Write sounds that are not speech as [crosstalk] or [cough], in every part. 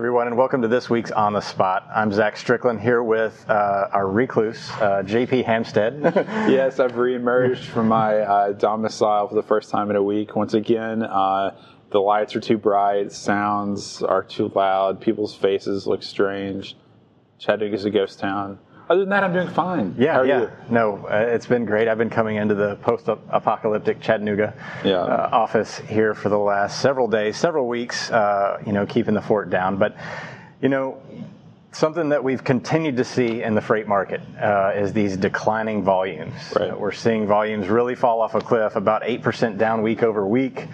everyone, and welcome to this week's On the Spot. I'm Zach Strickland here with uh, our recluse, uh, JP Hampstead. [laughs] yes, I've reemerged from my uh, domicile for the first time in a week. Once again, uh, the lights are too bright, sounds are too loud, people's faces look strange. Chattanooga's a ghost town. Other than that, I'm doing fine. Yeah, yeah. You? No, uh, it's been great. I've been coming into the post-apocalyptic Chattanooga yeah. uh, office here for the last several days, several weeks. Uh, you know, keeping the fort down. But you know, something that we've continued to see in the freight market uh, is these declining volumes. Right. we're seeing volumes really fall off a cliff, about eight percent down week over week.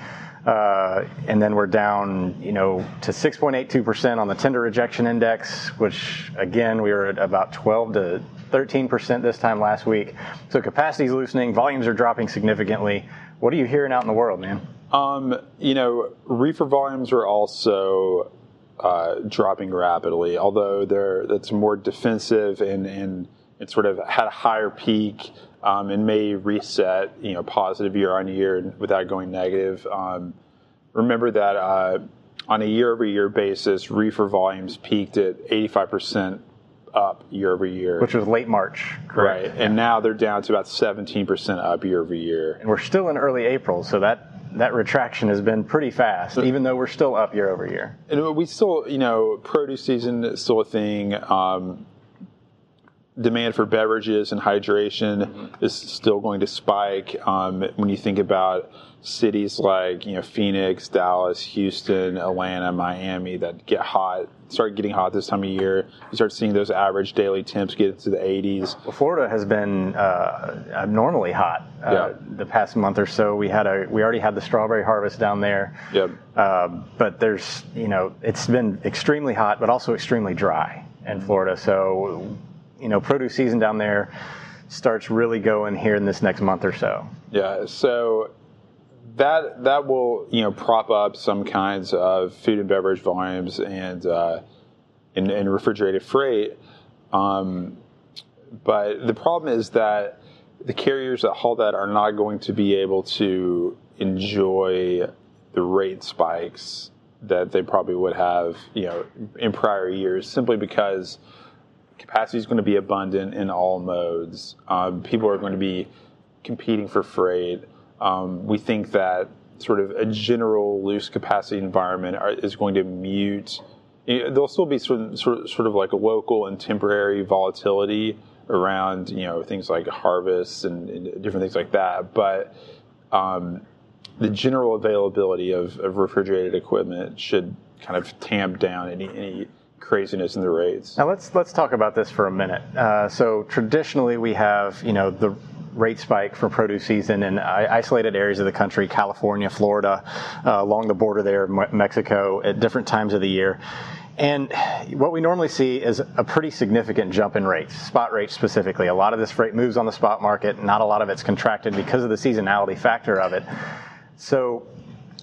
Uh, and then we're down, you know, to 6.82% on the tender rejection index, which again we were at about 12 to 13% this time last week. So capacity is loosening, volumes are dropping significantly. What are you hearing out in the world, man? Um, you know, reefer volumes are also uh, dropping rapidly, although they're that's more defensive and and it sort of had a higher peak um, and may reset, you know, positive year on year without going negative. Um, remember that uh, on a year-over-year basis, reefer volumes peaked at 85% up year over year, which was late March, correct? Right, and now they're down to about 17% up year over year. And we're still in early April, so that that retraction has been pretty fast, even though we're still up year over year. And we still, you know, produce season is still a thing. Um, demand for beverages and hydration mm-hmm. is still going to spike. Um, when you think about cities like you know Phoenix, Dallas, Houston, Atlanta, Miami that get hot, start getting hot this time of year, you start seeing those average daily temps get into the 80s. Well, Florida has been uh, abnormally hot uh, yeah. the past month or so. We had a we already had the strawberry harvest down there. Yep. Uh, but there's you know it's been extremely hot, but also extremely dry in Florida. So you know, produce season down there starts really going here in this next month or so. Yeah, so that that will you know prop up some kinds of food and beverage volumes and uh, and, and, refrigerated freight. Um, but the problem is that the carriers that haul that are not going to be able to enjoy the rate spikes that they probably would have, you know, in prior years, simply because capacity is going to be abundant in all modes. Um, people are going to be competing for freight. Um, we think that sort of a general loose capacity environment are, is going to mute. There'll still be sort of, sort of, sort of like a local and temporary volatility around you know things like harvests and, and different things like that, but um, the general availability of, of refrigerated equipment should kind of tamp down any, any craziness in the rates. Now let's let's talk about this for a minute. Uh, so traditionally, we have you know the rate spike for produce season in isolated areas of the country, California, Florida, uh, along the border there, Mexico, at different times of the year. And what we normally see is a pretty significant jump in rates, spot rates specifically. A lot of this freight moves on the spot market, not a lot of it's contracted because of the seasonality factor of it. So,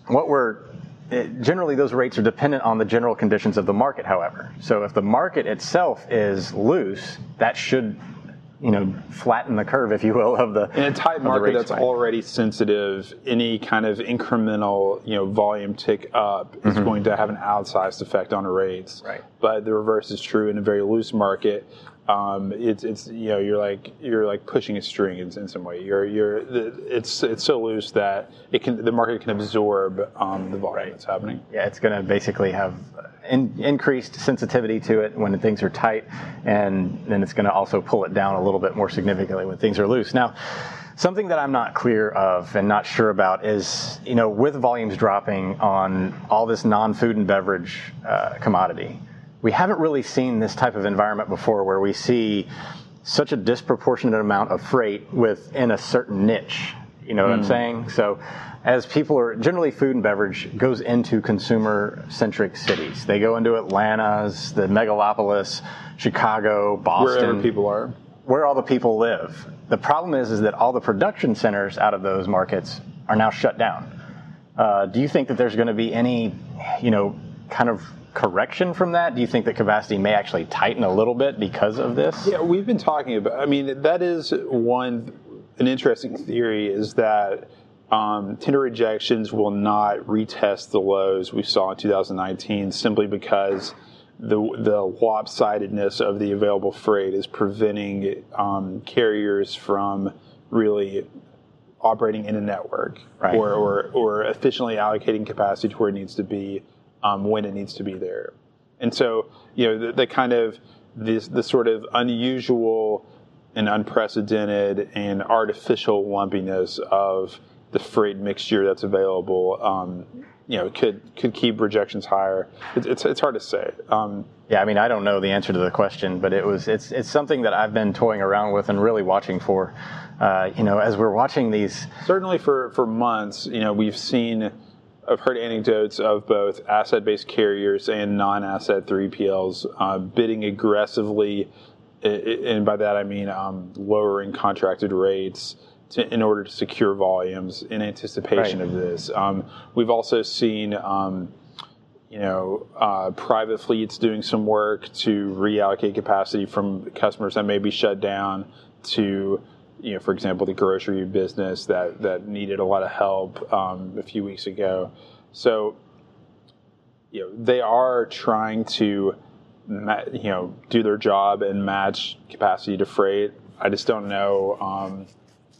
what we're it, generally those rates are dependent on the general conditions of the market, however. So if the market itself is loose, that should you know, flatten the curve, if you will, of the in a tight market that's spike. already sensitive. Any kind of incremental, you know, volume tick up mm-hmm. is going to have an outsized effect on rates. Right. But the reverse is true in a very loose market um, it's it's you know you're like you're like pushing a string in, in some way. You're you're it's it's so loose that it can the market can absorb um, the volume right. that's happening. Yeah, it's going to basically have in, increased sensitivity to it when things are tight, and then it's going to also pull it down a little bit more significantly when things are loose. Now. Something that I'm not clear of and not sure about is, you know, with volumes dropping on all this non-food and beverage uh, commodity, we haven't really seen this type of environment before where we see such a disproportionate amount of freight within a certain niche. You know what mm. I'm hmm. saying? So, as people are generally food and beverage goes into consumer centric cities. They go into Atlanta's, the megalopolis, Chicago, Boston. Wherever people are. Where all the people live. The problem is, is that all the production centers out of those markets are now shut down. Uh, do you think that there's going to be any, you know, kind of correction from that? Do you think that capacity may actually tighten a little bit because of this? Yeah, we've been talking about. I mean, that is one an interesting theory is that um, tender rejections will not retest the lows we saw in 2019 simply because the the lopsidedness of the available freight is preventing um, carriers from really operating in a network Right. or, or or efficiently allocating capacity to where it needs to be um, when it needs to be there. And so, you know, the, the kind of this the sort of unusual and unprecedented and artificial lumpiness of the freight mixture that's available, um, you know, could could keep rejections higher. It's it's, it's hard to say. Um, Yeah, I mean, I don't know the answer to the question, but it was it's it's something that I've been toying around with and really watching for. Uh, you know, as we're watching these, certainly for for months, you know, we've seen. I've heard anecdotes of both asset-based carriers and non-asset 3PLs uh, bidding aggressively, and by that I mean um, lowering contracted rates to, in order to secure volumes in anticipation Right. of this. Um, we've also seen, um, you know, uh, private fleets doing some work to reallocate capacity from customers that may be shut down to you know, for example, the grocery business that, that needed a lot of help um, a few weeks ago. So, you know, they are trying to, ma- you know, do their job and match capacity to freight. I just don't know, um,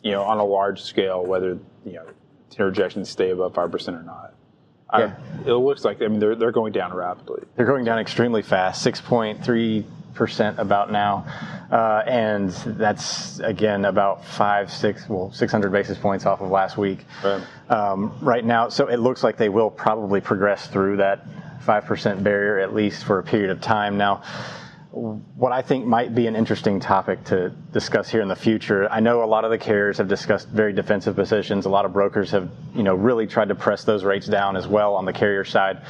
you know, on a large scale whether you know interjections stay above five percent or not. Yeah. I, it looks like I mean they're they're going down rapidly. they're going down extremely fast, six point three percent about now, uh, and that's again about five, six, well, six hundred basis points off of last week. Right. um, right now. So it looks like they will probably progress through that 5% barrier at least for a period of time. Now, what I think might be an interesting topic to discuss here in the future. I know a lot of the carriers have discussed very defensive positions. A lot of brokers have, you know, really tried to press those rates down as well on the carrier side,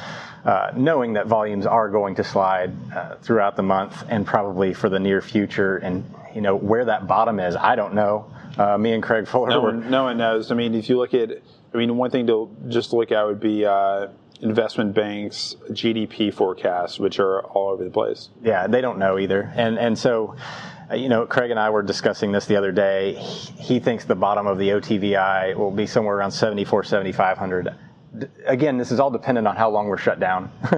uh, knowing that volumes are going to slide uh, throughout the month and probably for the near future. And you know where that bottom is, I don't know. Uh, me and Craig Fuller No one, no one knows. I mean, if you look at, I mean, one thing to just look at would be uh, investment banks' GDP forecasts, which are all over the place. Yeah, they don't know either. And and so, uh, you know, Craig and I were discussing this the other day. He, he thinks the bottom of the OTVI will be somewhere around 74, 7,500. Again, this is all dependent on how long we're shut down. [laughs]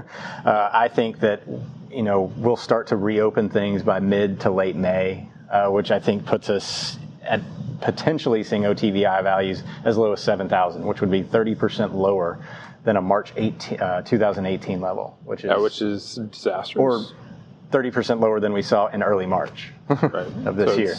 uh, I think that, you know, we'll start to reopen things by mid to late May, uh, which I think puts us at potentially seeing OTVI values as low as 7,000, which would be 30% lower than a March 18, uh, 2018 level, which is Yeah, which is disastrous. or 30% lower than we saw in early March [laughs] right. of this So year.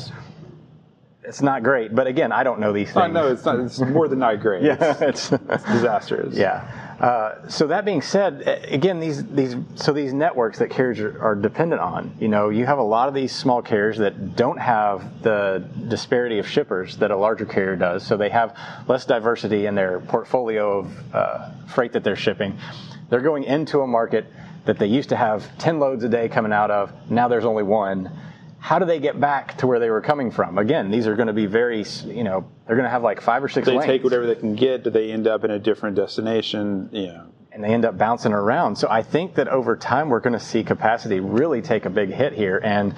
It's- not great, but again, I don't know these Uh, things. no, it's not. It's more than not great. [laughs] yeah, It's [laughs] it's disastrous. yeah. Uh, so that being said, again, these these so these networks that carriers are, are dependent on. You know, you have a lot of these small carriers that don't have the disparity of shippers that a larger carrier does. So they have less diversity in their portfolio of uh, freight that they're shipping. They're going into a market that they used to have 10 loads a day coming out of. Now there's only one. How do they get back to where they were coming from? Again, these are going to be very, you know, they're going to have like five or six They lanes take whatever they can get. Do they end up in a different destination? You know, and they end up bouncing around. So I think that over time we're going to see capacity really take a big hit here. And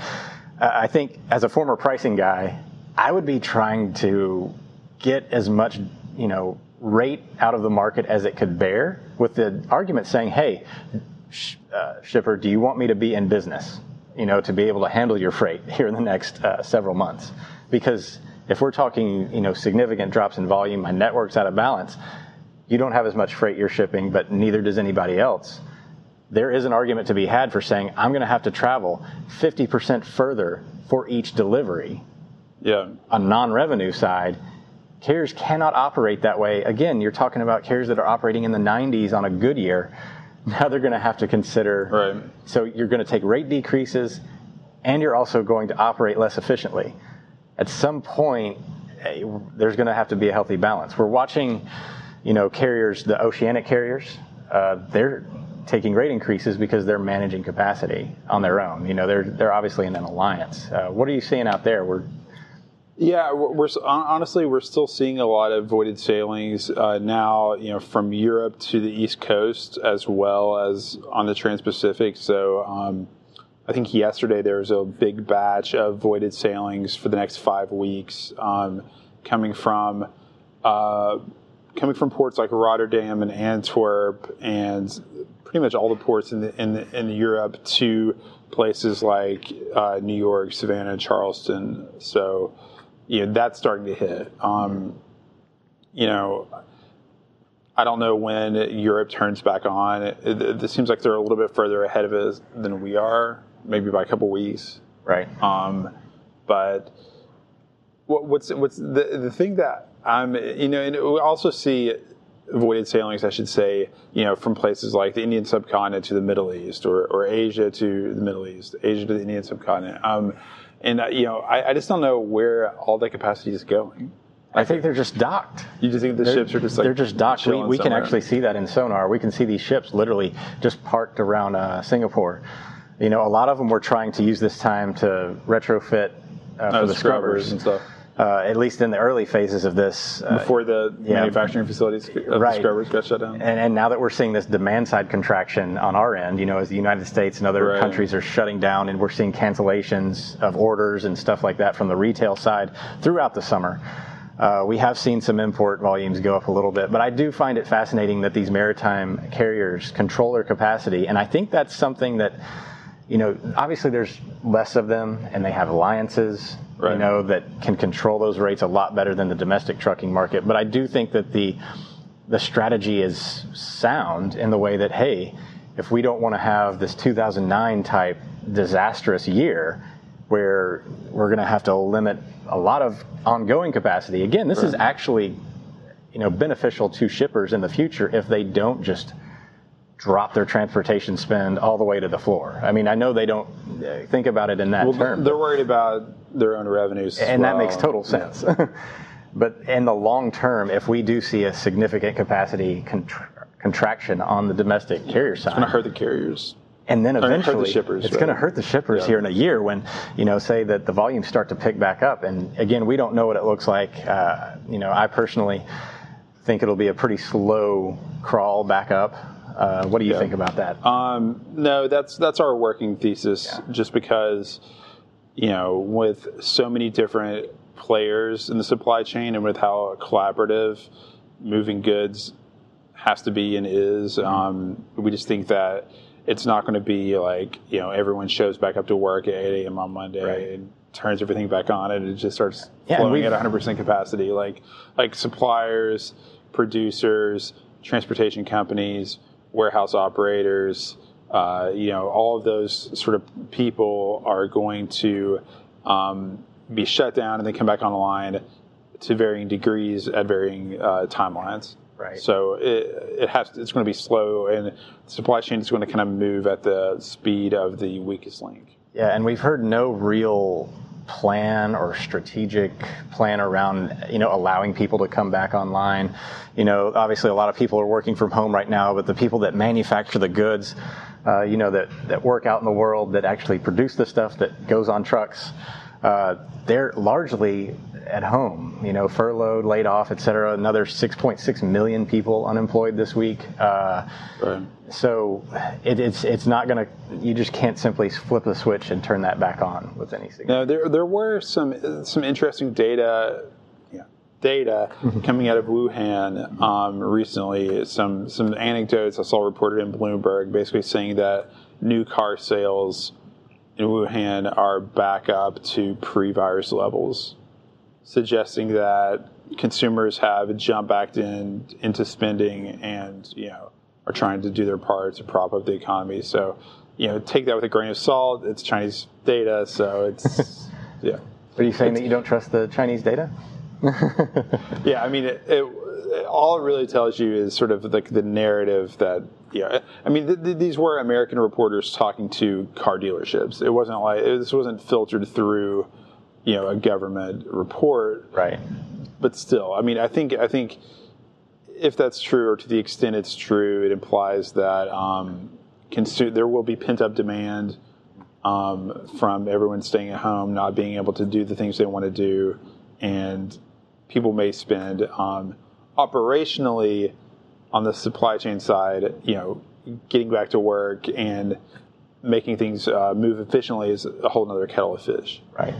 uh, I think as a former pricing guy, I would be trying to get as much, you know, rate out of the market as it could bear, with the argument saying, "Hey, sh- uh, shipper, do you want me to be in business? You know, to be able to handle your freight [laughs] here in the next uh, several months? Because if we're talking, you know, significant drops in volume, my network's out of balance." you don't have as much freight you're shipping, but neither does anybody else. There is an argument to be had for saying, I'm going to have to travel 50% further for each delivery. yeah. On non-revenue side, carriers cannot operate that way. Again, you're talking about carriers that are operating in the 90s on a good year. [laughs] Now they're going to have to consider. Right. So you're going to take rate decreases, and you're also going to operate less efficiently. At some point, eh, there's going to have to be a healthy balance. We're watching, you know, carriers, the oceanic carriers, uh, they're taking rate increases because they're managing capacity on their own. You know, they're they're obviously in an alliance. Uh, what are you seeing out there? We're Yeah, we're, honestly we're still seeing a lot of voided sailings uh, now. You know, from Europe to the East Coast as well as on the Trans-Pacific. So um, I think yesterday there was a big batch of voided sailings for the next five weeks um, coming from uh, coming from ports like Rotterdam and Antwerp and pretty much all the ports in the, in, the, in Europe to places like uh, New York, Savannah, Charleston. So, you know, that's starting to hit. Um, you know, I don't know when Europe turns back on. It, it, it, seems like they're a little bit further ahead of us than we are, maybe by a couple weeks. Right. Um, but what, what's what's the the thing that I'm you know, and we also see avoided sailings, I should say, you know, from places like the Indian subcontinent to the Middle East, or, or Asia to the Middle East, Asia to the Indian subcontinent. Um, and uh, you know, I, I, just don't know where all that capacity is going. I think they're just docked. You just think the they're, ships are just like they're just docked. We, we can actually see that in sonar. We can see these ships literally just parked around uh, Singapore. You know, a lot of them were trying to use this time to retrofit uh, for oh, the scrubbers. scrubbers and stuff uh, at least in the early phases of this. Uh, Before the yeah, manufacturing facilities of right. the scrubbers got shut down. And, and, now that we're seeing this demand side contraction on our end, you know, as the United States and other right. countries are shutting down and we're seeing cancellations of orders and stuff like that from the retail side throughout the summer. Uh, we have seen some import volumes go up a little bit, but I do find it fascinating that these maritime carriers control their capacity, and I think that's something that, you know, obviously there's less of them, and they have alliances, right. you know, that can control those rates a lot better than the domestic trucking market. But I do think that the the strategy is sound in the way that hey, if we don't want to have this 2009 type disastrous year where we're going to have to limit a lot of ongoing capacity. Again, this right. is actually you know beneficial to shippers in the future if they don't just drop their transportation spend all the way to the floor. I mean, I know they don't uh, think about it in that well, term. They're worried about their own revenues, and well. that makes total sense. Yeah. [laughs] but in the long term, if we do see a significant capacity contra- contraction on the domestic carrier side, it's going to hurt the carriers. And then eventually, the shippers, it's right? going to hurt the shippers yeah. here in a year when, you know, say that the volumes start to pick back up. And again, we don't know what it looks like. Uh, you know, I personally think it'll be a pretty slow crawl back up. Uh, what do you yeah. think about that? Um, no, that's that's our working thesis. Yeah. Just because, you know, with so many different players in the supply chain and with how collaborative moving goods has to be and is, mm-hmm. um, we just think that it's not going to be like you know everyone shows back up to work at 8 a.m. on Monday right. and turns everything back on and it just starts yeah, flowing at 100% capacity. Like like suppliers, producers, transportation companies warehouse operators, uh, you know, all of those sort of people are going to um, be shut down and then come back online to varying degrees at varying uh, timelines. Right. So it, it has to, it's going to be slow, and the supply chain is going to kind of move at the speed of the weakest link. Yeah, and we've heard no real plan or strategic plan around you know allowing people to come back online. You know obviously a lot of people are working from home right now but the people that manufacture the goods uh, you know that, that work out in the world that actually produce the stuff that goes on trucks uh, they're largely at home, you know, furloughed, laid off, et cetera. Another 6.6 million people unemployed this week. Uh, right. So it, it's it's not going to. You just can't simply flip the switch and turn that back on with anything. No, there there were some some interesting data. Yeah, data mm-hmm. coming out of Wuhan um, recently. Some some anecdotes I saw reported in Bloomberg, basically saying that new car sales in Wuhan are back up to pre-virus levels suggesting that consumers have jumped back in into spending and you know are trying to do their part to prop up the economy. So you know, take that with a grain of salt. It's Chinese data, so it's [laughs] yeah. Are you saying it's, that you don't trust the Chinese data? [laughs] yeah, I mean, it, it, all it really tells you is sort of like the narrative that yeah. I mean, th- th- these were American reporters talking to car dealerships. It wasn't like this wasn't filtered through you know a government report. Right. But still, I mean, I think I think if that's true, or to the extent it's true, it implies that um, consu- there will be pent up demand um, from everyone staying at home, not being able to do the things they want to do, and people may spend um, operationally on the supply chain side. You know, getting back to work and making things uh, move efficiently is a whole other kettle of fish. Right.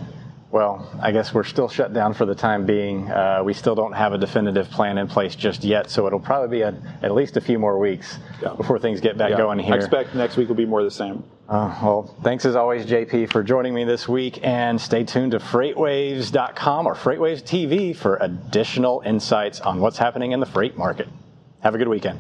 Well, I guess we're still shut down for the time being. Uh, we still don't have a definitive plan in place just yet, so it'll probably be a, at least a few more weeks Yeah. before things get back Yeah. going here. I expect next week will be more the same. Uh, well, thanks as always, JP, for joining me this week, and stay tuned to FreightWaves.com or FreightWaves TV for additional insights on what's happening in the freight market. Have a good weekend.